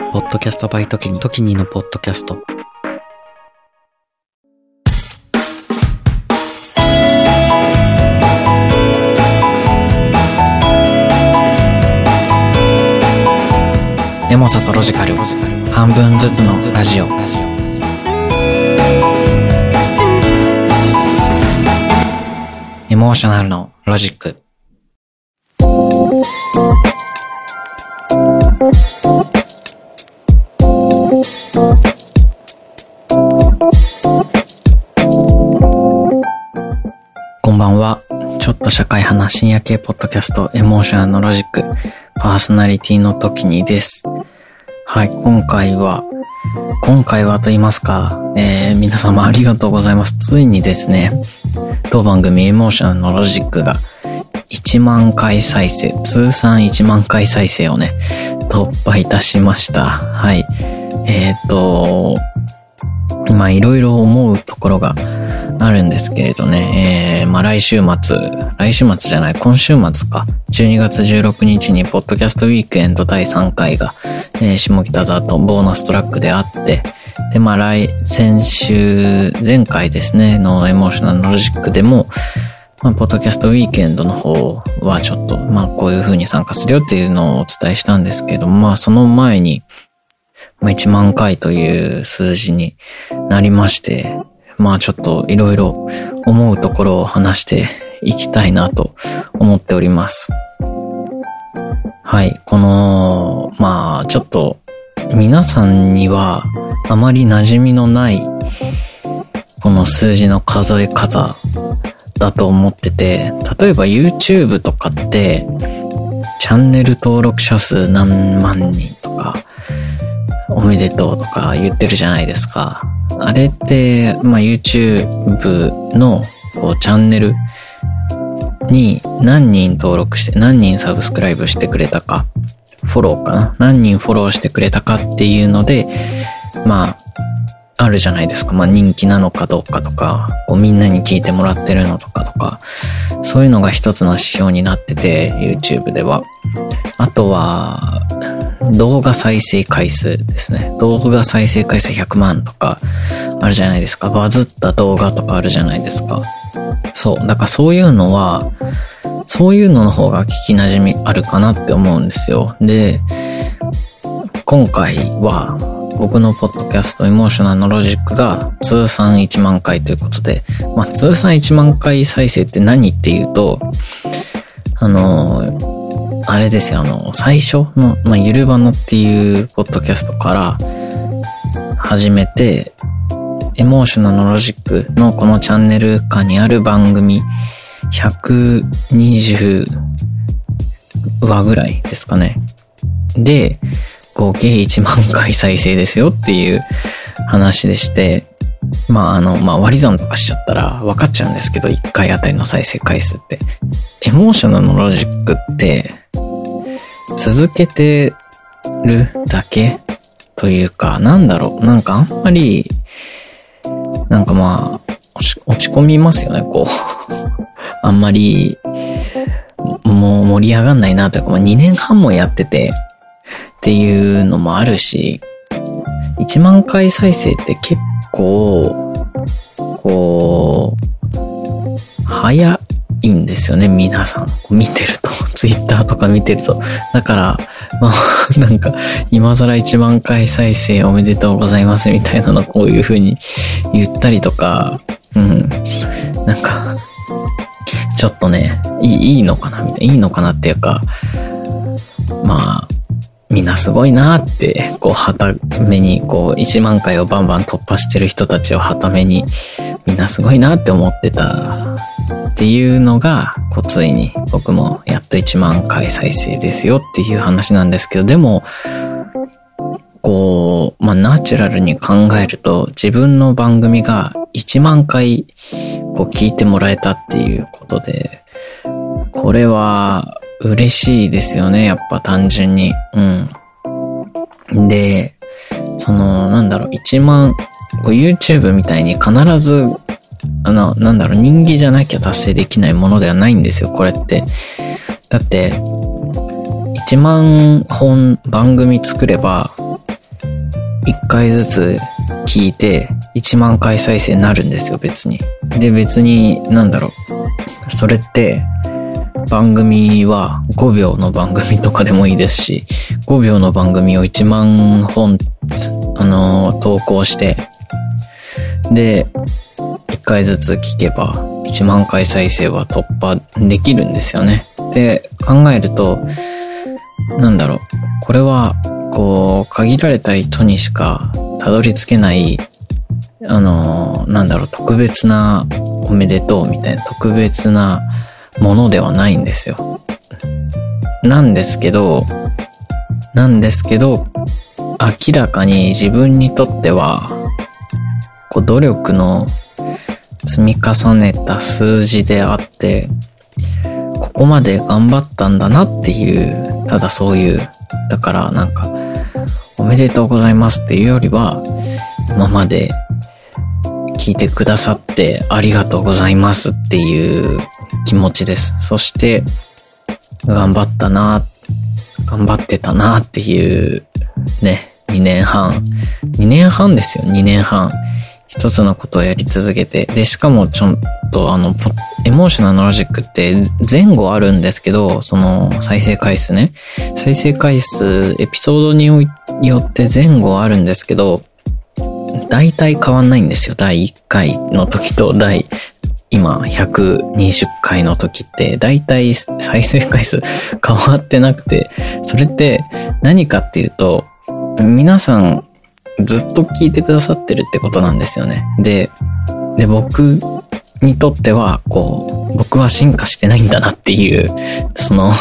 ポッドキャストバイトキニ、トキニのポッドキャスト。エモさとロジカル、半分ずつのラジオ。エモーショナルのロジック。こんばんは。ちょっと社会派な深夜系ポッドキャスト、エモーショナルのロジック、パーソナリティの時にです。はい、今回は、今回はと言いますか、えー、皆様ありがとうございます。ついにですね、当番組エモーショナルのロジックが1万回再生、通算1万回再生をね、突破いたしました。はい。えっ、ー、と、まあいろいろ思うところがあるんですけれどね、えー、まあ来週末、来週末じゃない、今週末か、12月16日にポッドキャストウィークエンド第3回が、えー、下北沢とボーナストラックであって、で、まあ来、先週、前回ですね、のエモーショナルロジックでも、まあ、ポッドキャストウィークエンドの方はちょっと、まあ、こういう風に参加するよっていうのをお伝えしたんですけど、まあ、その前に、まあ、1万回という数字になりまして、まあ、ちょっといろいろ思うところを話していきたいなと思っております。はい、この、まあ、ちょっと、皆さんにはあまり馴染みのない、この数字の数え方だと思ってて、例えば YouTube とかって、チャンネル登録者数何万人とか、おめでとうとか言ってるじゃないですか。あれって、まあ、YouTube のこうチャンネルに何人登録して、何人サブスクライブしてくれたか、フォローかな？何人フォローしてくれたかっていうので、まあ、あるじゃないですか。まあ人気なのかどうかとか、こうみんなに聞いてもらってるのとかとか、そういうのが一つの指標になってて、YouTube では。あとは、動画再生回数ですね。動画再生回数100万とか、あるじゃないですか。バズった動画とかあるじゃないですか。そう。だからそういうのは、そういうのの方が聞き馴染みあるかなって思うんですよ。で、今回は、僕のポッドキャストエモーショナルのロジックが通算1万回ということで、まあ通算1万回再生って何っていうと、あの、あれですよ、あの、最初の、まあゆるばなっていうポッドキャストから始めて、エモーショナルロジックのこのチャンネル下にある番組120話ぐらいですかね。で、合計1万回再生ですよっていう話でして、まああの、まあ割り算とかしちゃったら分かっちゃうんですけど、1回あたりの再生回数って。エモーショナルのロジックって、続けてるだけ？というか、なんだろう、なんかあんまり、なんかまあ、落ち込みますよね、こう。あんまり、もう盛り上がんないなというか、まあ2年半もやってて、っていうのもあるし、1万回再生って結構、こう、早いいんですよね、皆さん。見てると。ツイッターとか見てると。だから、まあ、なんか、今更1万回再生おめでとうございますみたいなのこういう風に言ったりとか、うん。なんか、ちょっとね、いいいいのかなみたいな。いいのかなっていうか、まあ、みんなすごいなって、こう、はために、こう、1万回をバンバン突破してる人たちをはために、みんなすごいなって思ってたっていうのが、こう、ついに僕もやっと1万回再生ですよっていう話なんですけど、でも、こう、まあ、ナチュラルに考えると、自分の番組が1万回、こう、聞いてもらえたっていうことで、これは、嬉しいですよね、やっぱ単純に。うん。で、その、なんだろう、1万、YouTube みたいに必ず、あの、なんだろう、人気じゃなきゃ達成できないものではないんですよ、これって。だって、1万本番組作れば、1回ずつ聞いて1万回再生になるんですよ、別に。で、別に、なんだろう。それって、番組は5秒の番組とかでもいいですし、5秒の番組を1万本、あの投稿して、で、回ずつ聞けば1万回再生は突破できるんですよね。で、考えると、なんだろう。これは、こう、限られた人にしかたどり着けない、あの、なんだろう、特別なおめでとうみたいな特別なものではないんですよ。なんですけど、なんですけど、明らかに自分にとっては、こう努力の積み重ねた数字であって、ここまで頑張ったんだなっていう、ただそういう、だからなんか、おめでとうございますっていうよりは、今まで聞いてくださってありがとうございますっていう気持ちです。そして、頑張ったな、頑張ってたなっていう、ね、2年半。2年半ですよ、2年半。一つのことをやり続けて。で、しかもちょっとあの、エモーショナルのロジックって前後あるんですけど、その再生回数ね。再生回数、エピソードによって前後あるんですけど、大体変わんないんですよ。第1回の時と第今120回の時って大体再生回数変わってなくて、それって何かっていうと、皆さんずっと聞いてくださってるってことなんですよね。で、で、僕にとっては、こう、僕は進化してないんだなっていう、その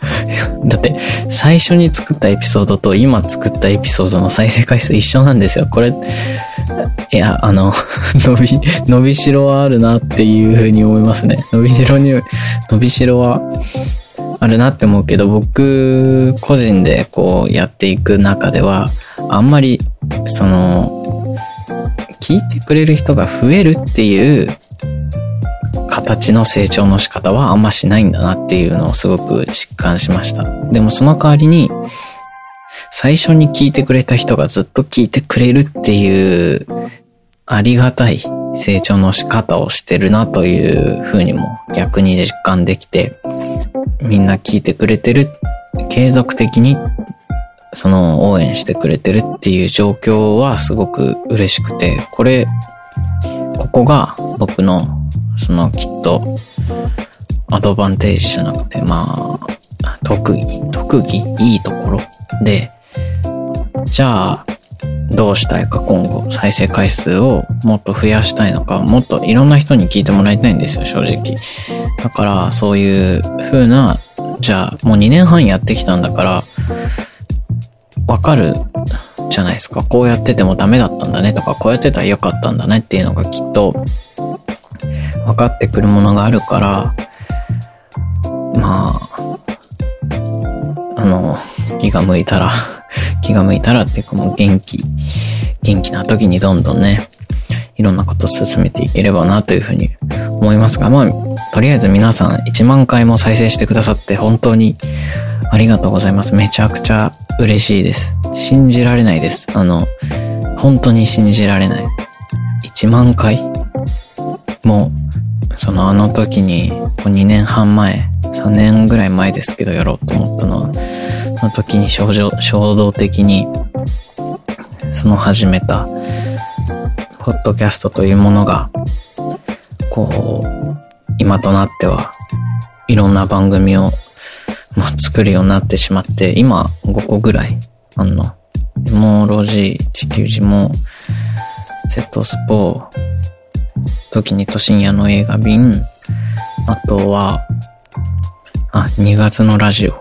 だって、最初に作ったエピソードと今作ったエピソードの再生回数一緒なんですよ。これ、いや、あの、伸び、伸びしろはあるなっていうふうに思いますね。伸びしろに、伸びしろはあるなって思うけど、僕個人でこうやっていく中では、あんまり、その、聞いてくれる人が増えるっていう形の成長の仕方はあんましないんだなっていうのをすごく実感しました。でもその代わりに、最初に聞いてくれた人がずっと聞いてくれるっていうありがたい成長の仕方をしてるなというふうにも逆に実感できて、みんな聞いてくれてる、継続的にその応援してくれてるっていう状況はすごく嬉しくて、これ、ここが僕のそのきっとアドバンテージじゃなくて、まあ、特技、特技、いいところで、じゃあ、どうしたいか今後再生回数をもっと増やしたいのか、もっといろんな人に聞いてもらいたいんですよ、正直。だからそういう風な、じゃあもう2年半やってきたんだから、わかるじゃないですか。こうやっててもダメだったんだねとか、こうやってたら良かったんだねっていうのがきっと分かってくるものがあるから、まあ、あの、気が向いたら 気が向いたらっていうかもう元気、元気な時にどんどんね、いろんなこと進めていければなというふうに思いますが、まあ、とりあえず皆さん1万回も再生してくださって本当にありがとうございます。めちゃくちゃ嬉しいです。信じられないです。あの、本当に信じられない。1万回？もう、そのあの時に、2年半前、3年ぐらい前ですけどやろうと思ったのは、その時に衝動的に、その始めた、ポッドキャストというものが、こう、今となっては、いろんな番組を、まあ、作るようになってしまって、今5個ぐらい、あの、エモロジー、地球人も、セットスポー、時にと深夜の映画便、あとは、あ、2月のラジオ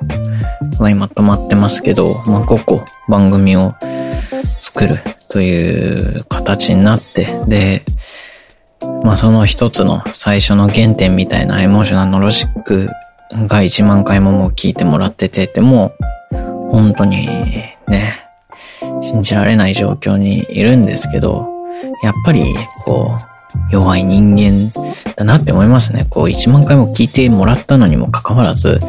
が今止まってますけど、まあ、5個番組を作るという形になって、で、まあその一つの最初の原点みたいなエモーショナルのロジックが1万回ももう聞いてもらってて、でも、本当にね、信じられない状況にいるんですけど、やっぱり、こう、弱い人間だなって思いますね。こう、1万回も聞いてもらったのにもかかわらず、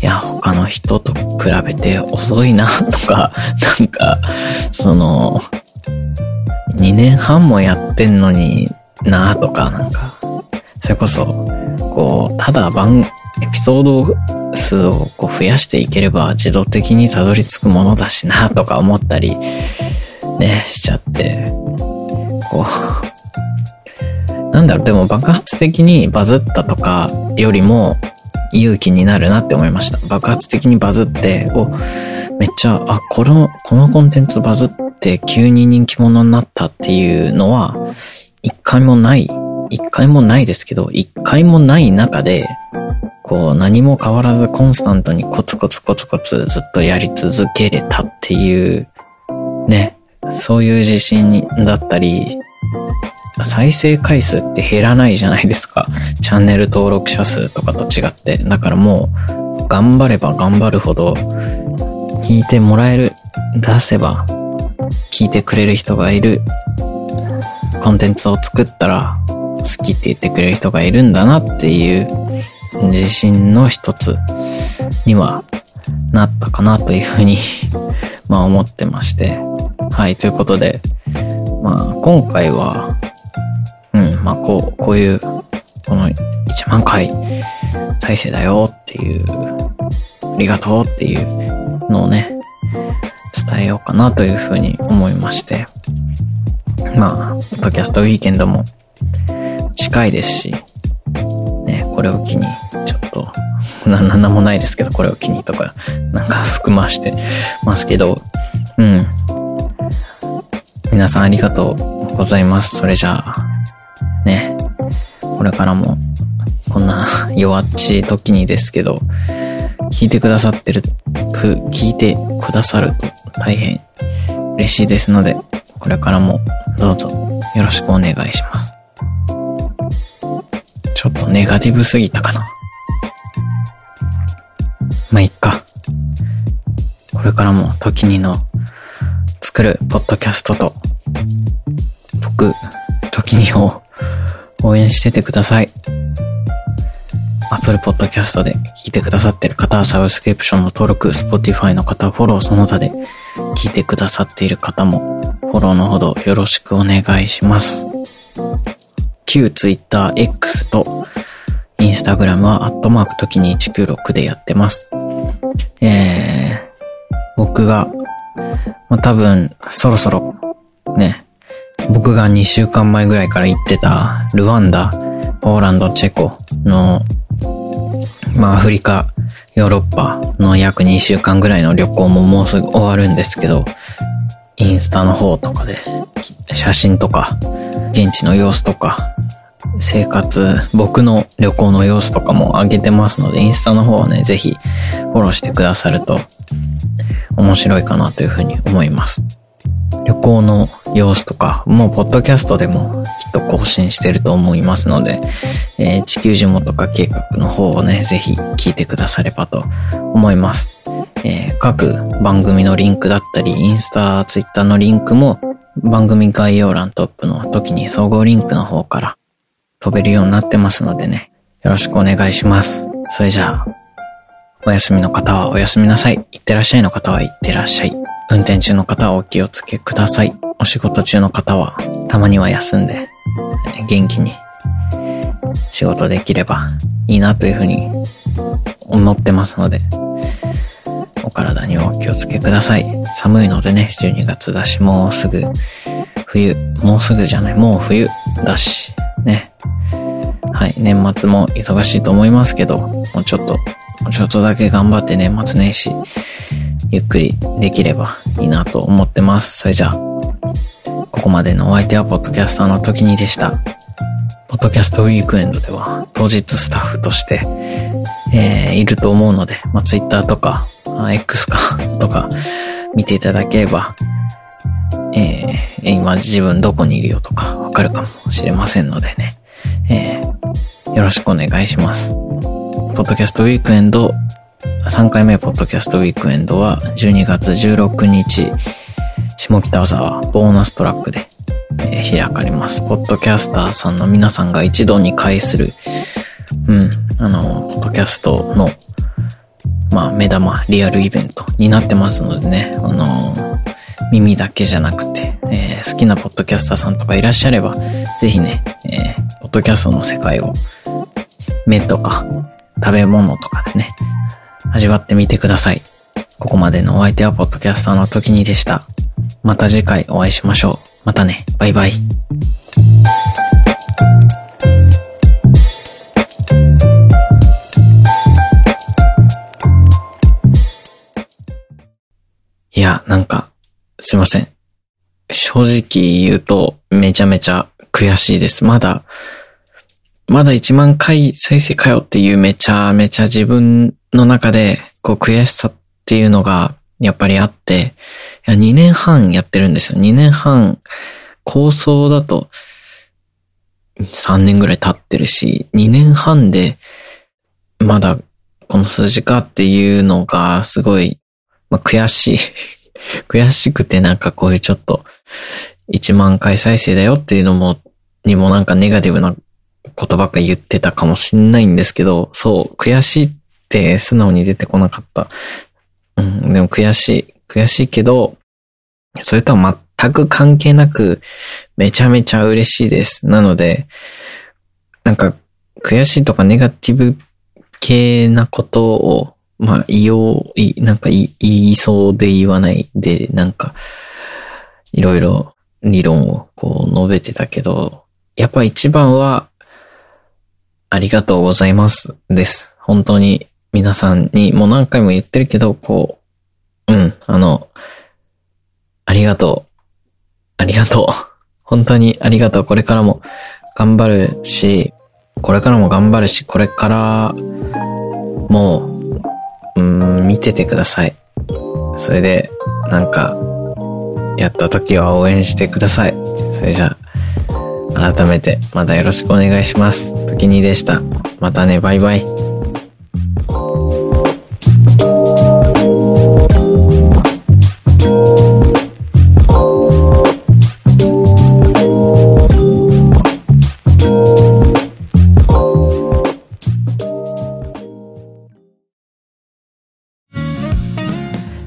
いや、他の人と比べて遅いなとか、なんか、その、2年半もやってんのになとか、なんか、それこそ、こう、ただ番、エピソード数をこう増やしていければ自動的にたどり着くものだしなとか思ったり、ね、しちゃって、こう、なんだろう、でも爆発的にバズったとかよりも勇気になるなって思いました。爆発的にバズって、お、めっちゃ、あ、この、このコンテンツバズって急に人気者になったっていうのは、一回もない、一回もないですけど、一回もない中で、こう何も変わらずコンスタントにコツコツコツコツずっとやり続けれたっていう、ね、そういう自信だったり、再生回数って減らないじゃないですか。チャンネル登録者数とかと違って。だからもう、頑張れば頑張るほど、聞いてもらえる、出せば、聞いてくれる人がいる、コンテンツを作ったら、好きって言ってくれる人がいるんだなっていう自信の一つにはなったかなというふうに まあ思ってまして。はい、ということで、まあ今回は、うん、まあこう、こういう、この1万回再生だよっていう、ありがとうっていうのをね、伝えようかなというふうに思いまして。まあ、ポッドキャストウィーケンドも近いですし、これを機に、ちょっと、な、なんもないですけど、これを機にとか、なんか含ましてますけど、うん。皆さんありがとうございます。それじゃあ、ね、これからも、こんな弱っちい時にですけど、聞いてくださってる、く、聞いてくださると大変嬉しいですので、これからもどうぞよろしくお願いします。ちょっとネガティブすぎたかな。まあ、いっか。これからも時にの作るポッドキャストと、僕、時にを 応援しててください。Apple Podcast で聞いてくださってる方はサブスクリプションの登録、Spotify の方はフォローその他で聞いてくださっている方もフォローのほどよろしくお願いします。旧 Twitter X と Instagram はアットマーク時に196でやってます。えー、僕がまあ、多分、そろそろ、ね、僕が2週間前ぐらいから行ってた、ルワンダ、ポーランド、チェコの、まあ、アフリカ、ヨーロッパの約2週間ぐらいの旅行ももうすぐ終わるんですけど、インスタの方とかで、写真とか、現地の様子とか、生活、僕の旅行の様子とかも上げてますので、インスタの方はね、ぜひフォローしてくださると面白いかなというふうに思います。旅行の様子とか、もうポッドキャストでもきっと更新してると思いますので、えー、地球地元化計画の方をね、ぜひ聞いてくださればと思います。えー、各番組のリンクだったり、インスタ、ツイッターのリンクも番組概要欄トップの時に総合リンクの方から飛べるようになってますのでね、よろしくお願いします。それじゃあ、お休みの方はお休みなさい。いってらっしゃいの方はいってらっしゃい。運転中の方はお気をつけください。お仕事中の方はたまには休んで元気に仕事できればいいなというふうに思ってますので、お体にお気をつけください。寒いのでね、12月だし、もうすぐ冬、もうすぐじゃない、もう冬だし、はい、年末も忙しいと思いますけど、もうちょっとちょっとだけ頑張って年末年始、ゆっくりできればいいなと思ってます。それじゃあ、ここまでのお相手はポッドキャスターの時にでした。ポッドキャストウィークエンドでは当日スタッフとして、えー、いると思うので、まあ、Twitter とか、X か とか見ていただければ、えー、今自分どこにいるよとかわかるかもしれませんのでね、よろしくお願いします。ポッドキャストウィークエンド、3回目ポッドキャストウィークエンドは12月16日、下北沢ボーナストラックで、開かれます。ポッドキャスターさんの皆さんが一度に会する、うん、あの、ポッドキャストのまあ目玉、リアルイベントになってますのでね、あの耳だけじゃなくて、えー好きなポッドキャスターさんとかいらっしゃれば、ぜひね、えーポッドキャストの世界を目とか食べ物とかでね、味わってみてください。ここまでのお相手はポッドキャスターの時にでした。また次回お会いしましょう。またね。バイバイ。いや、なんか、すいません。正直言うと、めちゃめちゃ悔しいです。まだ、まだ1万回再生かよっていうめちゃめちゃ自分の中で、こう悔しさっていうのが、やっぱりあって、いや、2年半やってるんですよ。2年半、構想だと、3年ぐらい経ってるし、2年半で、まだ、この数字かっていうのが、すごい、まあ、悔しい。悔しくてなんかこういうちょっと、1万回再生だよっていうのも、にもなんかネガティブなことばっか言ってたかもしんないんですけど、そう、悔しいって素直に出てこなかった。うん、でも悔しい。悔しいけど、それとは全く関係なく、めちゃめちゃ嬉しいです。なので、なんか、悔しいとかネガティブ系なことを、まあ、言おう、なんか言い言いそうで言わないで、なんか、いろいろ理論をこう述べてたけど、やっぱ一番は、ありがとうございますです。本当に皆さんにもう何回も言ってるけど、こう、うん、あの、ありがとう。ありがとう。本当にありがとう。これからも頑張るし、これからも頑張るし、これからもう、うん、見ててください。それで、なんか、やった時は応援してください。それじゃあ、改めてまたよろしくお願いします。時にでした。またね、バイバイ。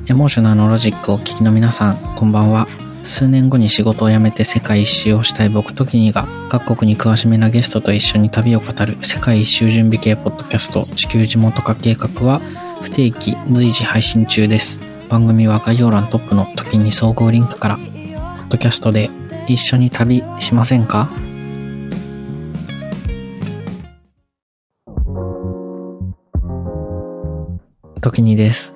エモーショナルのロジックをお聞きの皆さん、こんばんは。数年後に仕事を辞めて世界一周をしたい僕ときにが、各国に詳しめなゲストと一緒に旅を語る世界一周準備系ポッドキャスト、地球地元化計画は、不定期随時配信中です。番組は概要欄トップの時に総合リンクから、ポッドキャストで一緒に旅しませんか？時にです。